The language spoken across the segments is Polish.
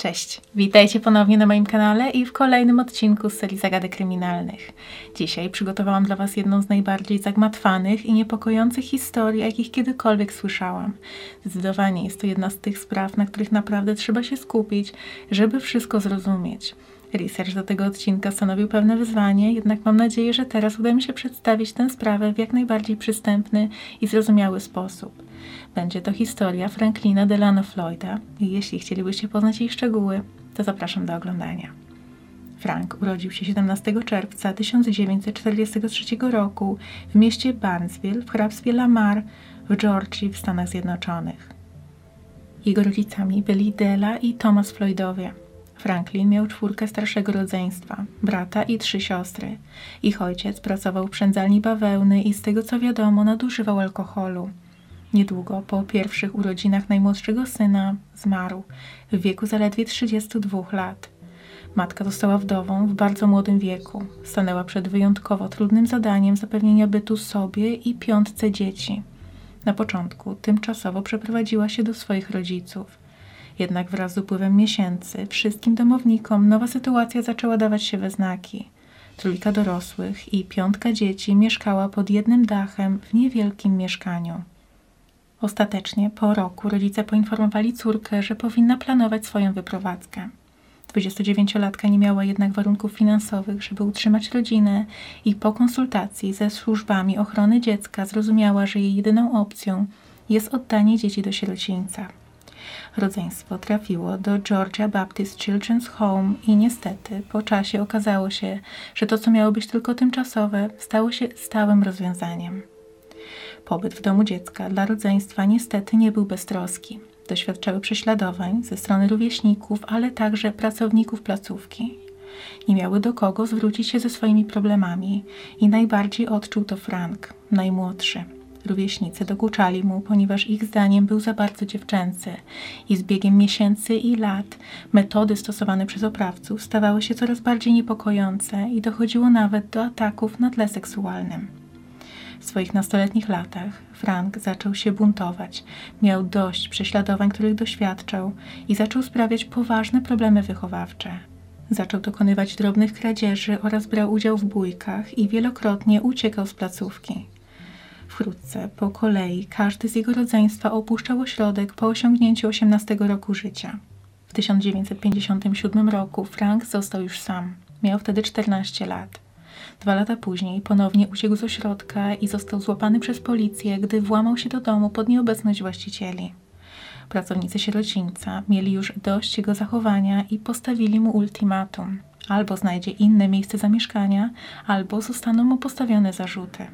Cześć, witajcie ponownie na moim kanale i w kolejnym odcinku z serii Zagadek Kryminalnych. Dzisiaj przygotowałam dla Was jedną z najbardziej zagmatwanych i niepokojących historii, jakich kiedykolwiek słyszałam. Zdecydowanie jest to jedna z tych spraw, na których naprawdę trzeba się skupić, żeby wszystko zrozumieć. Research do tego odcinka stanowił pewne wyzwanie, jednak mam nadzieję, że teraz uda mi się przedstawić tę sprawę w jak najbardziej przystępny i zrozumiały sposób. Będzie to historia Franklina Delano Floyda i jeśli chcielibyście poznać jej szczegóły, to zapraszam do oglądania. Frank urodził się 17 czerwca 1943 roku w mieście Barnesville w hrabstwie Lamar w Georgii w Stanach Zjednoczonych. Jego rodzicami byli Della i Thomas Floydowie. Franklin miał czwórkę starszego rodzeństwa, brata i trzy siostry. Ich ojciec pracował w przędzalni bawełny i z tego co wiadomo nadużywał alkoholu. Niedługo po pierwszych urodzinach najmłodszego syna zmarł w wieku zaledwie 32 lat. Matka została wdową w bardzo młodym wieku. Stanęła przed wyjątkowo trudnym zadaniem zapewnienia bytu sobie i piątce dzieci. Na początku tymczasowo przeprowadziła się do swoich rodziców. Jednak wraz z upływem miesięcy wszystkim domownikom nowa sytuacja zaczęła dawać się we znaki. Trójka dorosłych i piątka dzieci mieszkała pod jednym dachem w niewielkim mieszkaniu. Ostatecznie, po roku, rodzice poinformowali córkę, że powinna planować swoją wyprowadzkę. 29-latka nie miała jednak warunków finansowych, żeby utrzymać rodzinę i po konsultacji ze służbami ochrony dziecka zrozumiała, że jej jedyną opcją jest oddanie dzieci do sierocińca. Rodzeństwo trafiło do Georgia Baptist Children's Home i niestety po czasie okazało się, że to, co miało być tylko tymczasowe, stało się stałym rozwiązaniem. Pobyt w domu dziecka dla rodzeństwa niestety nie był beztroski. Doświadczały prześladowań ze strony rówieśników, ale także pracowników placówki. Nie miały do kogo zwrócić się ze swoimi problemami i najbardziej odczuł to Frank, najmłodszy. Rówieśnicy dokuczali mu, ponieważ ich zdaniem był za bardzo dziewczęcy i z biegiem miesięcy i lat metody stosowane przez oprawców stawały się coraz bardziej niepokojące i dochodziło nawet do ataków na tle seksualnym. W swoich nastoletnich latach Frank zaczął się buntować. Miał dość prześladowań, których doświadczał i zaczął sprawiać poważne problemy wychowawcze. Zaczął dokonywać drobnych kradzieży oraz brał udział w bójkach i wielokrotnie uciekał z placówki. Wkrótce, po kolei, każdy z jego rodzeństwa opuszczał ośrodek po osiągnięciu 18 roku życia. W 1957 roku Frank został już sam. Miał wtedy 14 lat. Dwa lata później ponownie uciekł z ośrodka i został złapany przez policję, gdy włamał się do domu pod nieobecność właścicieli. Pracownicy sierocińca mieli już dość jego zachowania i postawili mu ultimatum. Albo znajdzie inne miejsce zamieszkania, albo zostaną mu postawione zarzuty.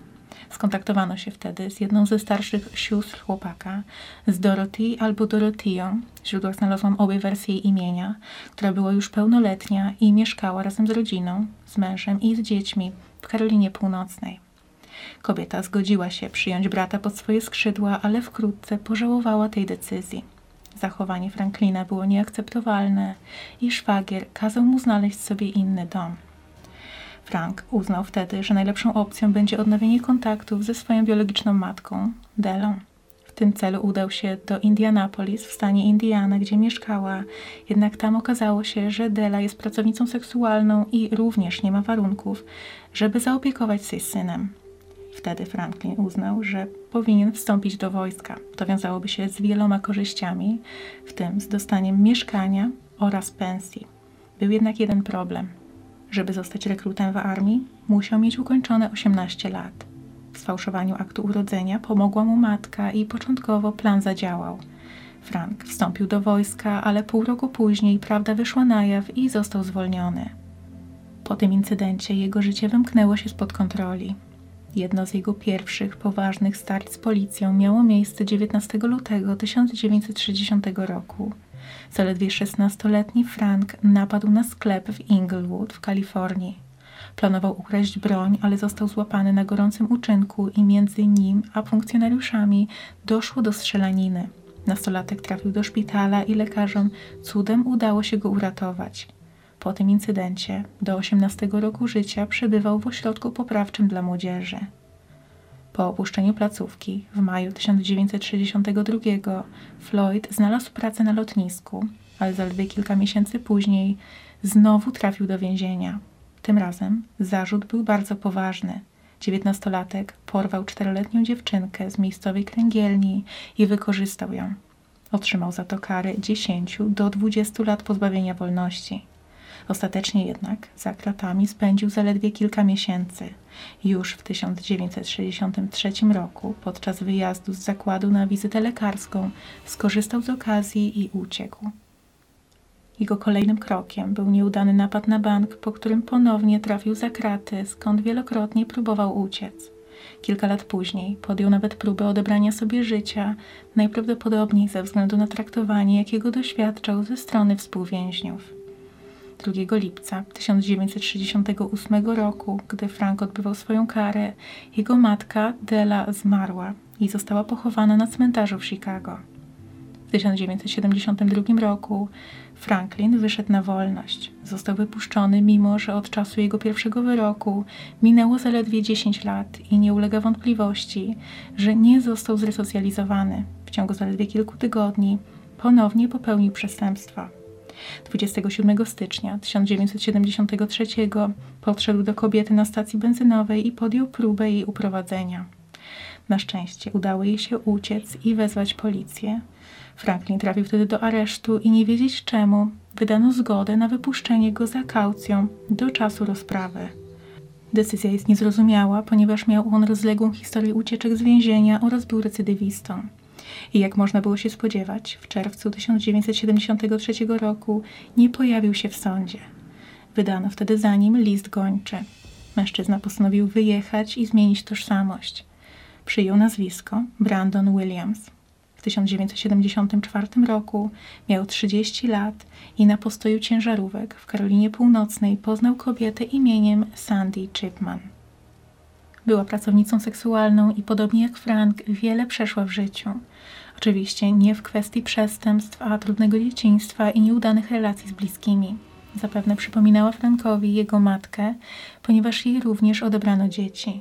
Skontaktowano się wtedy z jedną ze starszych sióstr chłopaka, z Dorothy albo Dorotią. W źródłach znalazłam obie wersje jej imienia, która była już pełnoletnia i mieszkała razem z rodziną, z mężem i z dziećmi w Karolinie Północnej. Kobieta zgodziła się przyjąć brata pod swoje skrzydła, ale wkrótce pożałowała tej decyzji. Zachowanie Franklina było nieakceptowalne i szwagier kazał mu znaleźć sobie inny dom. Frank uznał wtedy, że najlepszą opcją będzie odnowienie kontaktów ze swoją biologiczną matką, Delą. W tym celu udał się do Indianapolis w stanie Indiana, gdzie mieszkała, jednak tam okazało się, że Dela jest pracownicą seksualną i również nie ma warunków, żeby zaopiekować się synem. Wtedy Franklin uznał, że powinien wstąpić do wojska. To wiązałoby się z wieloma korzyściami, w tym z dostaniem mieszkania oraz pensji. Był jednak jeden problem – żeby zostać rekrutem w armii, musiał mieć ukończone 18 lat. W sfałszowaniu aktu urodzenia pomogła mu matka i początkowo plan zadziałał. Frank wstąpił do wojska, ale pół roku później prawda wyszła na jaw i został zwolniony. Po tym incydencie jego życie wymknęło się spod kontroli. Jedno z jego pierwszych poważnych starć z policją miało miejsce 19 lutego 1960 roku. Zaledwie 16-letni Frank napadł na sklep w Inglewood w Kalifornii. Planował ukraść broń, ale został złapany na gorącym uczynku i między nim a funkcjonariuszami doszło do strzelaniny. Nastolatek trafił do szpitala i lekarzom cudem udało się go uratować. Po tym incydencie do 18 roku życia przebywał w ośrodku poprawczym dla młodzieży. Po opuszczeniu placówki w maju 1962 Floyd znalazł pracę na lotnisku, ale zaledwie kilka miesięcy później znowu trafił do więzienia. Tym razem zarzut był bardzo poważny. Dziewiętnastolatek porwał czteroletnią dziewczynkę z miejscowej kręgielni i wykorzystał ją. Otrzymał za to karę 10 do 20 lat pozbawienia wolności. Ostatecznie jednak za kratami spędził zaledwie kilka miesięcy. Już w 1963 roku, podczas wyjazdu z zakładu na wizytę lekarską, skorzystał z okazji i uciekł. Jego kolejnym krokiem był nieudany napad na bank, po którym ponownie trafił za kraty, skąd wielokrotnie próbował uciec. Kilka lat później podjął nawet próbę odebrania sobie życia, najprawdopodobniej ze względu na traktowanie, jakiego doświadczał ze strony współwięźniów. 2 lipca 1968 roku, gdy Frank odbywał swoją karę, jego matka Della zmarła i została pochowana na cmentarzu w Chicago. W 1972 roku Franklin wyszedł na wolność. Został wypuszczony, mimo że od czasu jego pierwszego wyroku minęło zaledwie 10 lat i nie ulega wątpliwości, że nie został zresocjalizowany. W ciągu zaledwie kilku tygodni ponownie popełnił przestępstwa. 27 stycznia 1973 podszedł do kobiety na stacji benzynowej i podjął próbę jej uprowadzenia. Na szczęście udało jej się uciec i wezwać policję. Franklin trafił wtedy do aresztu i nie wiedzieć czemu wydano zgodę na wypuszczenie go za kaucją do czasu rozprawy. Decyzja jest niezrozumiała, ponieważ miał on rozległą historię ucieczek z więzienia oraz był recydywistą. I jak można było się spodziewać, w czerwcu 1973 roku nie pojawił się w sądzie. Wydano wtedy za nim list gończy. Mężczyzna postanowił wyjechać i zmienić tożsamość. Przyjął nazwisko Brandon Williams. W 1974 roku miał 30 lat i na postoju ciężarówek w Karolinie Północnej poznał kobietę imieniem Sandy Chipman. Była pracownicą seksualną i podobnie jak Frank wiele przeszła w życiu. Oczywiście nie w kwestii przestępstw, a trudnego dzieciństwa i nieudanych relacji z bliskimi. Zapewne przypominała Frankowi jego matkę, ponieważ jej również odebrano dzieci.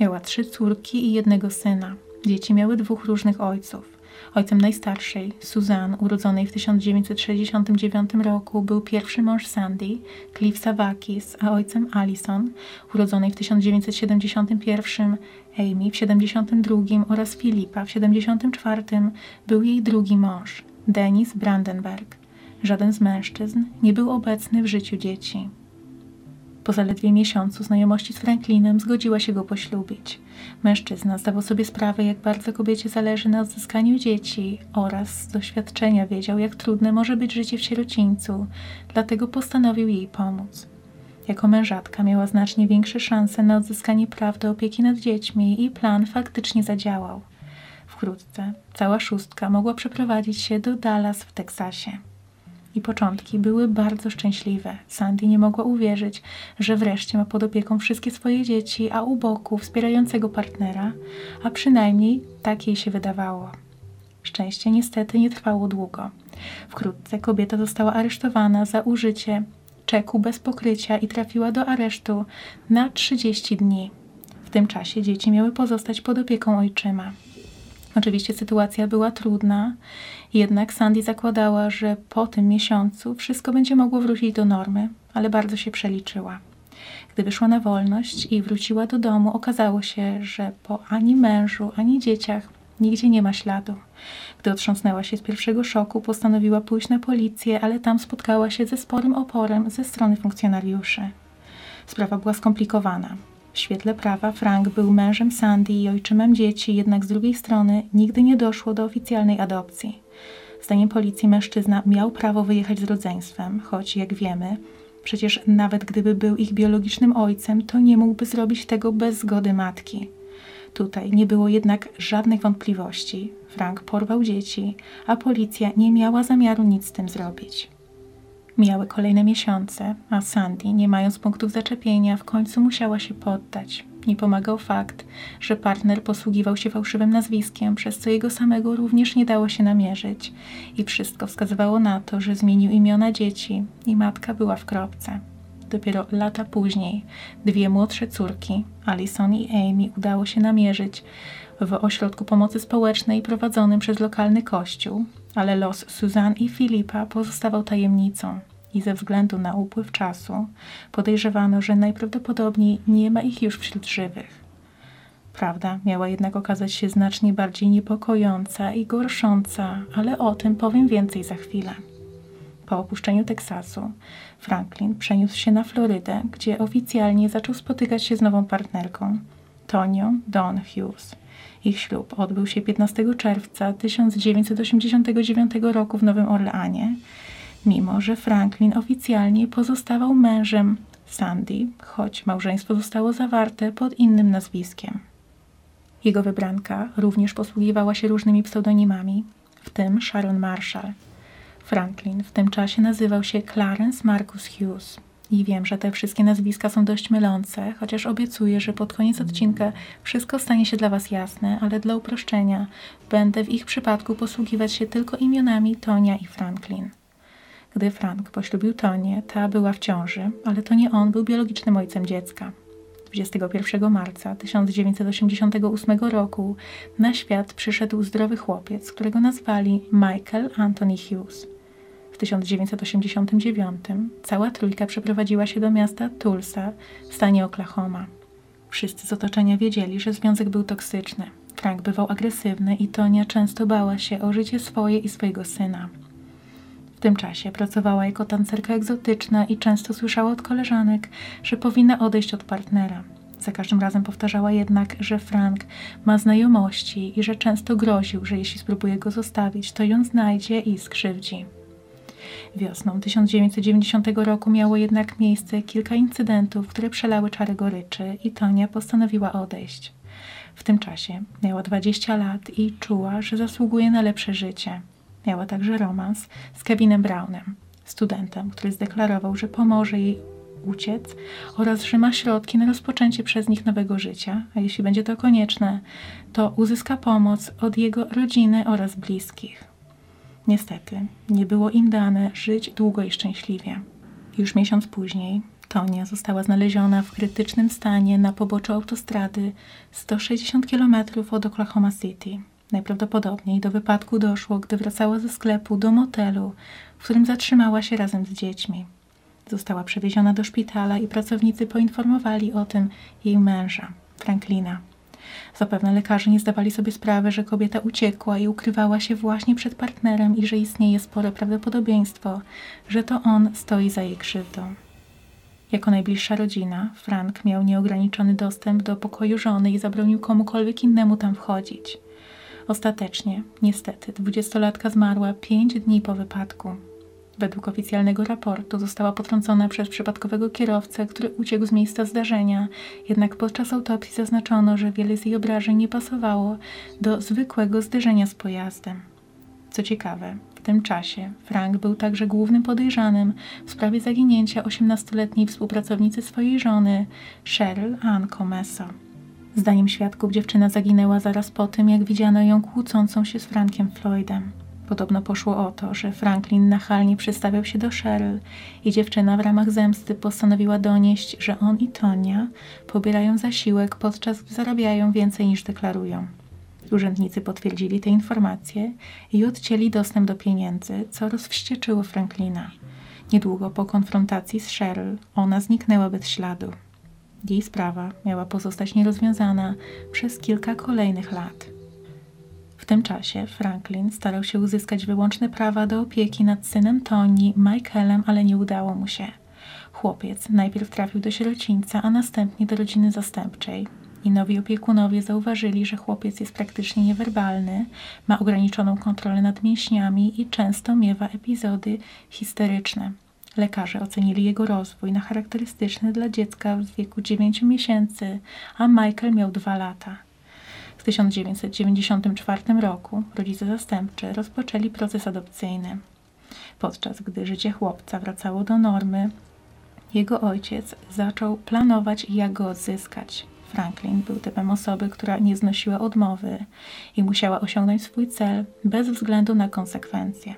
Miała trzy córki i jednego syna. Dzieci miały dwóch różnych ojców. Ojcem najstarszej, Suzanne, urodzonej w 1969 roku, był pierwszy mąż Sandy, Cliff Savakis, a ojcem Alison, urodzonej w 1971, Amy w 1972 oraz Filipa w 1974, był jej drugi mąż, Denis Brandenberg. Żaden z mężczyzn nie był obecny w życiu dzieci. Po zaledwie miesiącu znajomości z Franklinem zgodziła się go poślubić. Mężczyzna zdawał sobie sprawę, jak bardzo kobiecie zależy na odzyskaniu dzieci oraz z doświadczenia wiedział, jak trudne może być życie w sierocińcu, dlatego postanowił jej pomóc. Jako mężatka miała znacznie większe szanse na odzyskanie praw do opieki nad dziećmi i plan faktycznie zadziałał. Wkrótce cała szóstka mogła przeprowadzić się do Dallas w Teksasie i początki były bardzo szczęśliwe. Sandy nie mogła uwierzyć, że wreszcie ma pod opieką wszystkie swoje dzieci, a u boku wspierającego partnera, a przynajmniej tak jej się wydawało. Szczęście niestety nie trwało długo. Wkrótce kobieta została aresztowana za użycie czeku bez pokrycia i trafiła do aresztu na 30 dni. W tym czasie dzieci miały pozostać pod opieką ojczyma. Oczywiście sytuacja była trudna, jednak Sandy zakładała, że po tym miesiącu wszystko będzie mogło wrócić do normy, ale bardzo się przeliczyła. Gdy wyszła na wolność i wróciła do domu, okazało się, że po ani mężu, ani dzieciach nigdzie nie ma śladu. Gdy otrząsnęła się z pierwszego szoku, postanowiła pójść na policję, ale tam spotkała się ze sporym oporem ze strony funkcjonariuszy. Sprawa była skomplikowana. W świetle prawa Frank był mężem Sandy i ojczymem dzieci, jednak z drugiej strony nigdy nie doszło do oficjalnej adopcji. Zdaniem policji mężczyzna miał prawo wyjechać z rodzeństwem, choć jak wiemy, przecież nawet gdyby był ich biologicznym ojcem, to nie mógłby zrobić tego bez zgody matki. Tutaj nie było jednak żadnych wątpliwości. Frank porwał dzieci, a policja nie miała zamiaru nic z tym zrobić. Mijały kolejne miesiące, a Sandy, nie mając punktów zaczepienia, w końcu musiała się poddać. Nie pomagał fakt, że partner posługiwał się fałszywym nazwiskiem, przez co jego samego również nie dało się namierzyć. I wszystko wskazywało na to, że zmienił imiona dzieci i matka była w kropce. Dopiero lata później dwie młodsze córki, Alison i Amy, udało się namierzyć. w ośrodku pomocy społecznej prowadzonym przez lokalny kościół, ale los Suzanne i Filipa pozostawał tajemnicą i ze względu na upływ czasu podejrzewano, że najprawdopodobniej nie ma ich już wśród żywych. Prawda miała jednak okazać się znacznie bardziej niepokojąca i gorsząca, ale o tym powiem więcej za chwilę. Po opuszczeniu Teksasu, Franklin przeniósł się na Florydę, gdzie oficjalnie zaczął spotykać się z nową partnerką, Tonią Dawn Hughes. Ich ślub odbył się 15 czerwca 1989 roku w Nowym Orleanie, mimo że Franklin oficjalnie pozostawał mężem Sandy, choć małżeństwo zostało zawarte pod innym nazwiskiem. Jego wybranka również posługiwała się różnymi pseudonimami, w tym Sharon Marshall. Franklin w tym czasie nazywał się Clarence Marcus Hughes. I wiem, że te wszystkie nazwiska są dość mylące, chociaż obiecuję, że pod koniec odcinka wszystko stanie się dla Was jasne, ale dla uproszczenia będę w ich przypadku posługiwać się tylko imionami Tonia i Franklin. Gdy Frank poślubił Tonię, ta była w ciąży, ale to nie on był biologicznym ojcem dziecka. 21 marca 1988 roku na świat przyszedł zdrowy chłopiec, którego nazwali Michael Anthony Hughes. W 1989 cała trójka przeprowadziła się do miasta Tulsa w stanie Oklahoma. Wszyscy z otoczenia wiedzieli, że związek był toksyczny. Frank bywał agresywny i Tonia często bała się o życie swoje i swojego syna. Tym czasie pracowała jako tancerka egzotyczna i często słyszała od koleżanek, że powinna odejść od partnera. Za każdym razem powtarzała jednak, że Frank ma znajomości i że często groził, że jeśli spróbuje go zostawić, to ją znajdzie i skrzywdzi. Wiosną 1990 roku miało jednak miejsce kilka incydentów, które przelały czarę goryczy i Tonia postanowiła odejść. W tym czasie miała 20 lat i czuła, że zasługuje na lepsze życie. Miała także romans z Kevinem Brownem, studentem, który zdeklarował, że pomoże jej uciec oraz że ma środki na rozpoczęcie przez nich nowego życia, a jeśli będzie to konieczne, to uzyska pomoc od jego rodziny oraz bliskich. Niestety, nie było im dane żyć długo i szczęśliwie. Już miesiąc później Tonia została znaleziona w krytycznym stanie na poboczu autostrady 160 km od Oklahoma City. Najprawdopodobniej do wypadku doszło, gdy wracała ze sklepu do motelu, w którym zatrzymała się razem z dziećmi. Została przewieziona do szpitala i pracownicy poinformowali o tym jej męża, Franklina. Zapewne lekarze nie zdawali sobie sprawy, że kobieta uciekła i ukrywała się właśnie przed partnerem i że istnieje spore prawdopodobieństwo, że to on stoi za jej krzywdą. Jako najbliższa rodzina, Frank miał nieograniczony dostęp do pokoju żony i zabronił komukolwiek innemu tam wchodzić. Ostatecznie, niestety, dwudziestolatka zmarła pięć dni po wypadku. Według oficjalnego raportu została potrącona przez przypadkowego kierowcę, który uciekł z miejsca zdarzenia, jednak podczas autopsji zaznaczono, że wiele z jej obrażeń nie pasowało do zwykłego zderzenia z pojazdem. Co ciekawe, w tym czasie Frank był także głównym podejrzanym w sprawie zaginięcia 18-letniej współpracownicy swojej żony, Cheryl Ann Comesso. Zdaniem świadków dziewczyna zaginęła zaraz po tym, jak widziano ją kłócącą się z Frankiem Floydem. Podobno poszło o to, że Franklin nachalnie przystawiał się do Cheryl i dziewczyna w ramach zemsty postanowiła donieść, że on i Tonia pobierają zasiłek, podczas gdy zarabiają więcej niż deklarują. Urzędnicy potwierdzili te informacje i odcięli dostęp do pieniędzy, co rozwścieczyło Franklina. Niedługo po konfrontacji z Cheryl ona zniknęła bez śladu. Jej sprawa miała pozostać nierozwiązana przez kilka kolejnych lat. W tym czasie Franklin starał się uzyskać wyłączne prawa do opieki nad synem Toni, Michaelem, ale nie udało mu się. Chłopiec najpierw trafił do sierocińca, a następnie do rodziny zastępczej. I nowi opiekunowie zauważyli, że chłopiec jest praktycznie niewerbalny, ma ograniczoną kontrolę nad mięśniami i często miewa epizody histeryczne. Lekarze ocenili jego rozwój na charakterystyczny dla dziecka w wieku 9 miesięcy, a Michael miał 2 lata. W 1994 roku rodzice zastępczy rozpoczęli proces adopcyjny. Podczas gdy życie chłopca wracało do normy, jego ojciec zaczął planować, jak go odzyskać. Franklin był typem osoby, która nie znosiła odmowy i musiała osiągnąć swój cel bez względu na konsekwencje.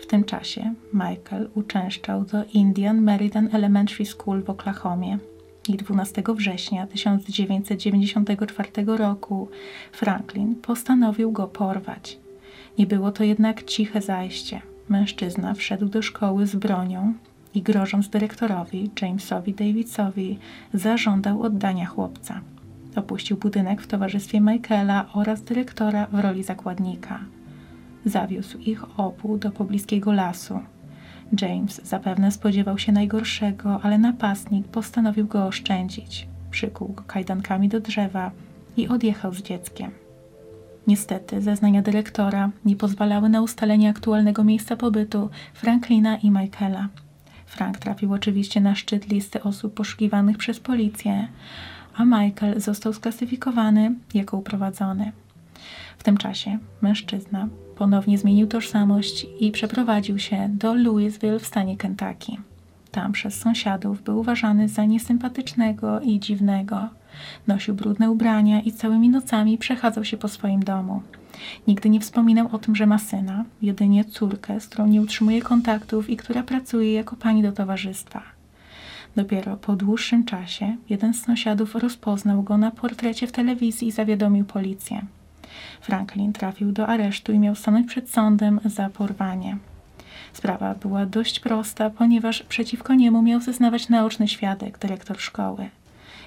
W tym czasie Michael uczęszczał do Indian Meridian Elementary School w Oklahomie. I 12 września 1994 roku Franklin postanowił go porwać. Nie było to jednak ciche zajście. Mężczyzna wszedł do szkoły z bronią i grożąc dyrektorowi Jamesowi Davidsowi zażądał oddania chłopca. Opuścił budynek w towarzystwie Michaela oraz dyrektora w roli zakładnika. Zawiózł ich obu do pobliskiego lasu. James zapewne spodziewał się najgorszego, ale napastnik postanowił go oszczędzić. Przykuł go kajdankami do drzewa i odjechał z dzieckiem. Niestety zeznania dyrektora nie pozwalały na ustalenie aktualnego miejsca pobytu Franklina i Michaela. Frank trafił oczywiście na szczyt listy osób poszukiwanych przez policję, a Michael został sklasyfikowany jako uprowadzony. W tym czasie mężczyzna ponownie zmienił tożsamość i przeprowadził się do Louisville w stanie Kentucky. Tam przez sąsiadów był uważany za niesympatycznego i dziwnego. Nosił brudne ubrania i całymi nocami przechadzał się po swoim domu. Nigdy nie wspominał o tym, że ma syna, jedynie córkę, z którą nie utrzymuje kontaktów i która pracuje jako pani do towarzystwa. Dopiero po dłuższym czasie jeden z sąsiadów rozpoznał go na portrecie w telewizji i zawiadomił policję. Franklin trafił do aresztu i miał stanąć przed sądem za porwanie. Sprawa była dość prosta, ponieważ przeciwko niemu miał zeznawać naoczny świadek, dyrektor szkoły.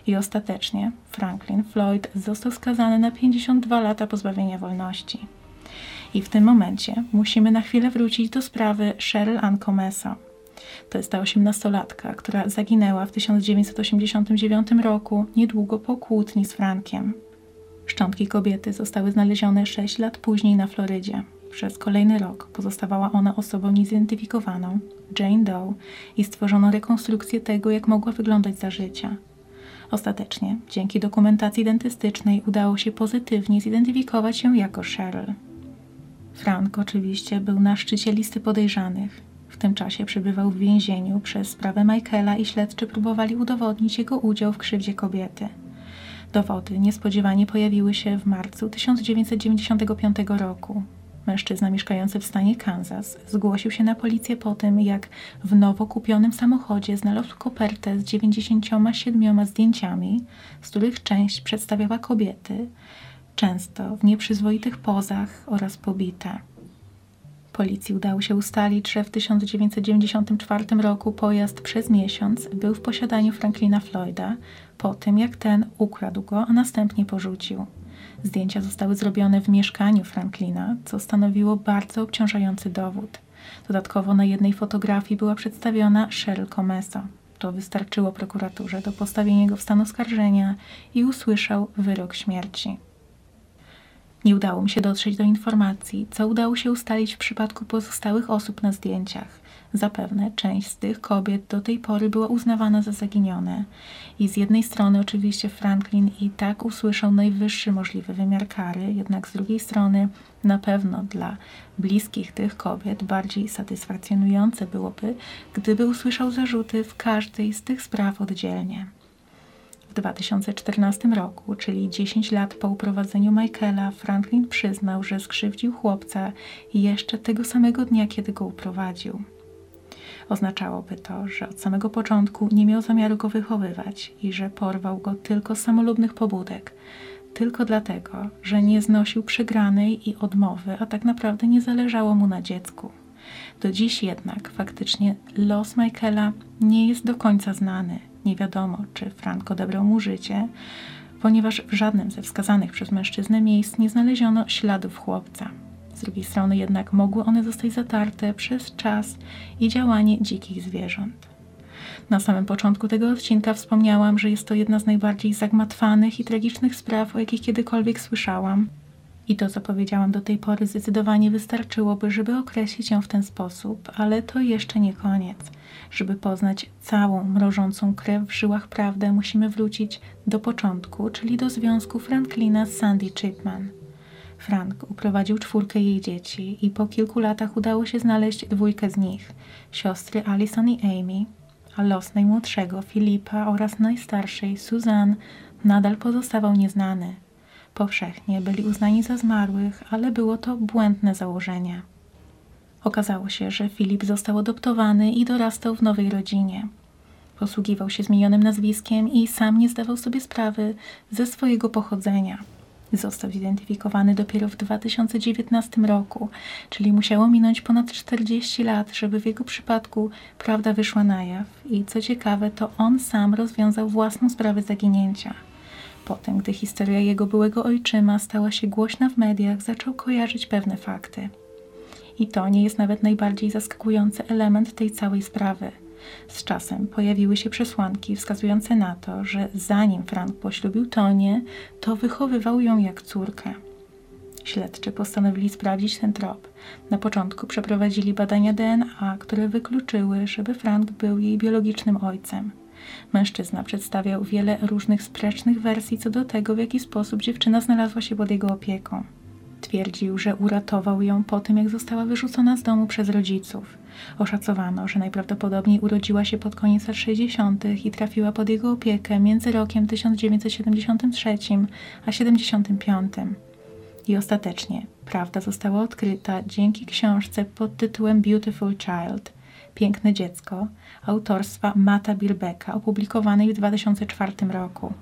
I ostatecznie Franklin Floyd został skazany na 52 lata pozbawienia wolności. I w tym momencie musimy na chwilę wrócić do sprawy Cheryl Ann Comesa. To jest ta osiemnastolatka, która zaginęła w 1989 roku, niedługo po kłótni z Frankiem. Szczątki kobiety zostały znalezione 6 lat później na Florydzie. Przez kolejny rok pozostawała ona osobą niezidentyfikowaną, Jane Doe, i stworzono rekonstrukcję tego, jak mogła wyglądać za życia. Ostatecznie, dzięki dokumentacji dentystycznej, udało się pozytywnie zidentyfikować ją jako Cheryl. Frank oczywiście był na szczycie listy podejrzanych. W tym czasie przebywał w więzieniu przez sprawę Michaela i śledczy próbowali udowodnić jego udział w krzywdzie kobiety. Dowody niespodziewanie pojawiły się w marcu 1995 roku. Mężczyzna mieszkający w stanie Kansas zgłosił się na policję po tym, jak w nowo kupionym samochodzie znalazł kopertę z 97 zdjęciami, z których część przedstawiała kobiety, często w nieprzyzwoitych pozach oraz pobite. Policji udało się ustalić, że w 1994 roku pojazd przez miesiąc był w posiadaniu Franklina Floyda, po tym jak ten ukradł go, a następnie porzucił. Zdjęcia zostały zrobione w mieszkaniu Franklina, co stanowiło bardzo obciążający dowód. Dodatkowo na jednej fotografii była przedstawiona Cheryl Comesa. To wystarczyło prokuraturze do postawienia go w stan oskarżenia i usłyszał wyrok śmierci. Nie udało mi się dotrzeć do informacji, co udało się ustalić w przypadku pozostałych osób na zdjęciach. Zapewne część z tych kobiet do tej pory była uznawana za zaginione. I z jednej strony oczywiście Franklin i tak usłyszał najwyższy możliwy wymiar kary, jednak z drugiej strony na pewno dla bliskich tych kobiet bardziej satysfakcjonujące byłoby, gdyby usłyszał zarzuty w każdej z tych spraw oddzielnie. W 2014 roku, czyli 10 lat po uprowadzeniu Michaela, Franklin przyznał, że skrzywdził chłopca jeszcze tego samego dnia, kiedy go uprowadził. Oznaczałoby to, że od samego początku nie miał zamiaru go wychowywać i że porwał go tylko z samolubnych pobudek, tylko dlatego, że nie znosił przegranej i odmowy, a tak naprawdę nie zależało mu na dziecku. Do dziś jednak faktycznie los Michaela nie jest do końca znany. Nie wiadomo, czy Frank odebrał mu życie, ponieważ w żadnym ze wskazanych przez mężczyznę miejsc nie znaleziono śladów chłopca. Z drugiej strony jednak mogły one zostać zatarte przez czas i działanie dzikich zwierząt. Na samym początku tego odcinka wspomniałam, że jest to jedna z najbardziej zagmatwanych i tragicznych spraw, o jakich kiedykolwiek słyszałam. I to, co powiedziałam do tej pory, zdecydowanie wystarczyłoby, żeby określić ją w ten sposób, ale to jeszcze nie koniec. Żeby poznać całą mrożącą krew w żyłach prawdę, musimy wrócić do początku, czyli do związku Franklina z Sandy Chipman. Frank uprowadził czwórkę jej dzieci i po kilku latach udało się znaleźć dwójkę z nich, siostry Alison i Amy, a los najmłodszego Filipa oraz najstarszej Suzanne nadal pozostawał nieznany. Powszechnie byli uznani za zmarłych, ale było to błędne założenie. Okazało się, że Filip został adoptowany i dorastał w nowej rodzinie. Posługiwał się zmienionym nazwiskiem i sam nie zdawał sobie sprawy ze swojego pochodzenia. Został zidentyfikowany dopiero w 2019 roku, czyli musiało minąć ponad 40 lat, żeby w jego przypadku prawda wyszła na jaw. I co ciekawe, to on sam rozwiązał własną sprawę zaginięcia. Potem, gdy historia jego byłego ojczyma stała się głośna w mediach, zaczął kojarzyć pewne fakty. I to nie jest nawet najbardziej zaskakujący element tej całej sprawy. Z czasem pojawiły się przesłanki wskazujące na to, że zanim Frank poślubił Tonię, to wychowywał ją jak córkę. Śledczy postanowili sprawdzić ten trop. Na początku przeprowadzili badania DNA, które wykluczyły, żeby Frank był jej biologicznym ojcem. Mężczyzna przedstawiał wiele różnych sprzecznych wersji co do tego, w jaki sposób dziewczyna znalazła się pod jego opieką. Twierdził, że uratował ją po tym, jak została wyrzucona z domu przez rodziców. Oszacowano, że najprawdopodobniej urodziła się pod koniec lat 60. i trafiła pod jego opiekę między rokiem 1973 a 75. I ostatecznie prawda została odkryta dzięki książce pod tytułem Beautiful Child Piękne dziecko autorstwa Mata Birbeka, opublikowanej w 2004 roku.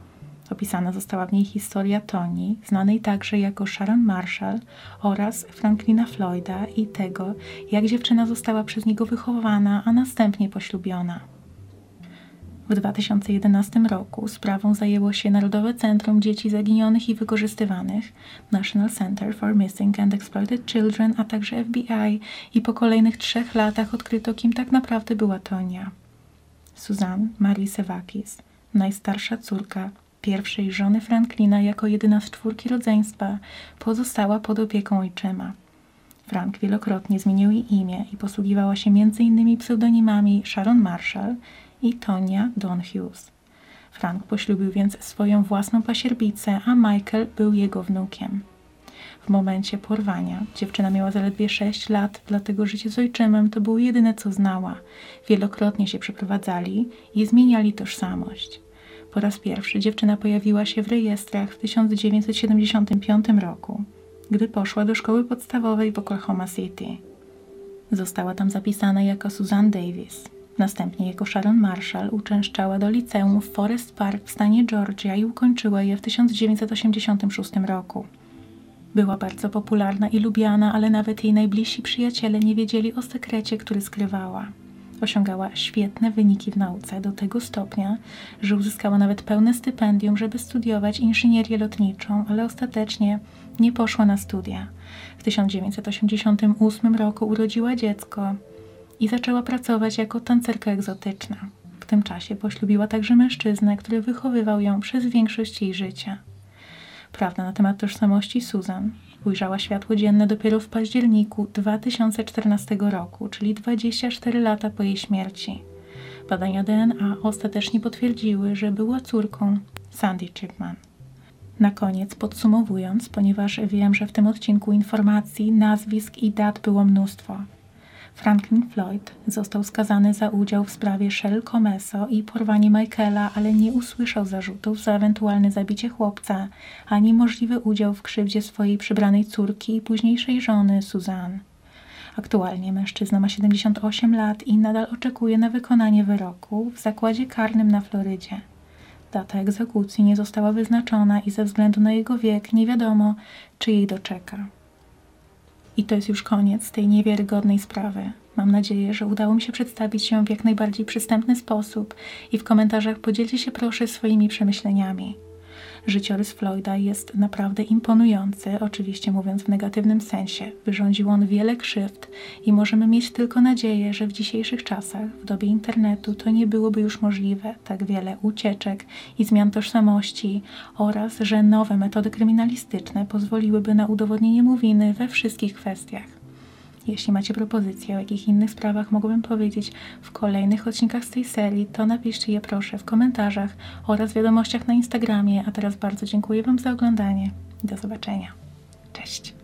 Opisana została w niej historia Toni, znanej także jako Sharon Marshall, oraz Franklina Floyda i tego, jak dziewczyna została przez niego wychowana, a następnie poślubiona. W 2011 roku sprawą zajęło się Narodowe Centrum Dzieci Zaginionych i Wykorzystywanych, National Center for Missing and Exploited Children, a także FBI i po kolejnych trzech latach odkryto, kim tak naprawdę była Tonia. Suzanne Marie Sevakis, najstarsza córka pierwszej żony Franklina jako jedyna z czwórki rodzeństwa, pozostała pod opieką ojczyma. Frank wielokrotnie zmienił jej imię i posługiwała się m.in. pseudonimami Sharon Marshall i Tonia Don Hughes. Frank poślubił więc swoją własną pasierbicę, a Michael był jego wnukiem. W momencie porwania dziewczyna miała zaledwie 6 lat, dlatego życie z ojczymem to było jedyne, co znała. Wielokrotnie się przeprowadzali i zmieniali tożsamość. Po raz pierwszy dziewczyna pojawiła się w rejestrach w 1975 roku, gdy poszła do szkoły podstawowej w Oklahoma City. Została tam zapisana jako Susan Davis. Następnie jako Sharon Marshall uczęszczała do liceum w Forest Park w stanie Georgia i ukończyła je w 1986 roku. Była bardzo popularna i lubiana, ale nawet jej najbliżsi przyjaciele nie wiedzieli o sekrecie, który skrywała. Osiągała świetne wyniki w nauce do tego stopnia, że uzyskała nawet pełne stypendium, żeby studiować inżynierię lotniczą, ale ostatecznie nie poszła na studia. W 1988 roku urodziła dziecko i zaczęła pracować jako tancerka egzotyczna. W tym czasie poślubiła także mężczyznę, który wychowywał ją przez większość jej życia. Prawda na temat tożsamości Susan ujrzała światło dzienne dopiero w październiku 2014 roku, czyli 24 lata po jej śmierci. Badania DNA ostatecznie potwierdziły, że była córką Sandy Chipman. Na koniec podsumowując, ponieważ wiem, że w tym odcinku informacji, nazwisk i dat było mnóstwo, Franklin Floyd został skazany za udział w sprawie Shell Comeso i porwanie Michaela, ale nie usłyszał zarzutów za ewentualne zabicie chłopca, ani możliwy udział w krzywdzie swojej przybranej córki i późniejszej żony Suzanne. Aktualnie mężczyzna ma 78 lat i nadal oczekuje na wykonanie wyroku w zakładzie karnym na Florydzie. Data egzekucji nie została wyznaczona i ze względu na jego wiek nie wiadomo, czy jej doczeka. I to jest już koniec tej niewiarygodnej sprawy. Mam nadzieję, że udało mi się przedstawić ją w jak najbardziej przystępny sposób i w komentarzach podzielcie się proszę swoimi przemyśleniami. Życiorys Floyda jest naprawdę imponujący, oczywiście mówiąc w negatywnym sensie. Wyrządził on wiele krzywd i możemy mieć tylko nadzieję, że w dzisiejszych czasach, w dobie internetu, to nie byłoby już możliwe tak wiele ucieczek i zmian tożsamości oraz, że nowe metody kryminalistyczne pozwoliłyby na udowodnienie mu winy we wszystkich kwestiach. Jeśli macie propozycje, o jakich innych sprawach mogłabym powiedzieć w kolejnych odcinkach z tej serii, to napiszcie je proszę w komentarzach oraz wiadomościach na Instagramie. A teraz bardzo dziękuję Wam za oglądanie. Do zobaczenia. Cześć.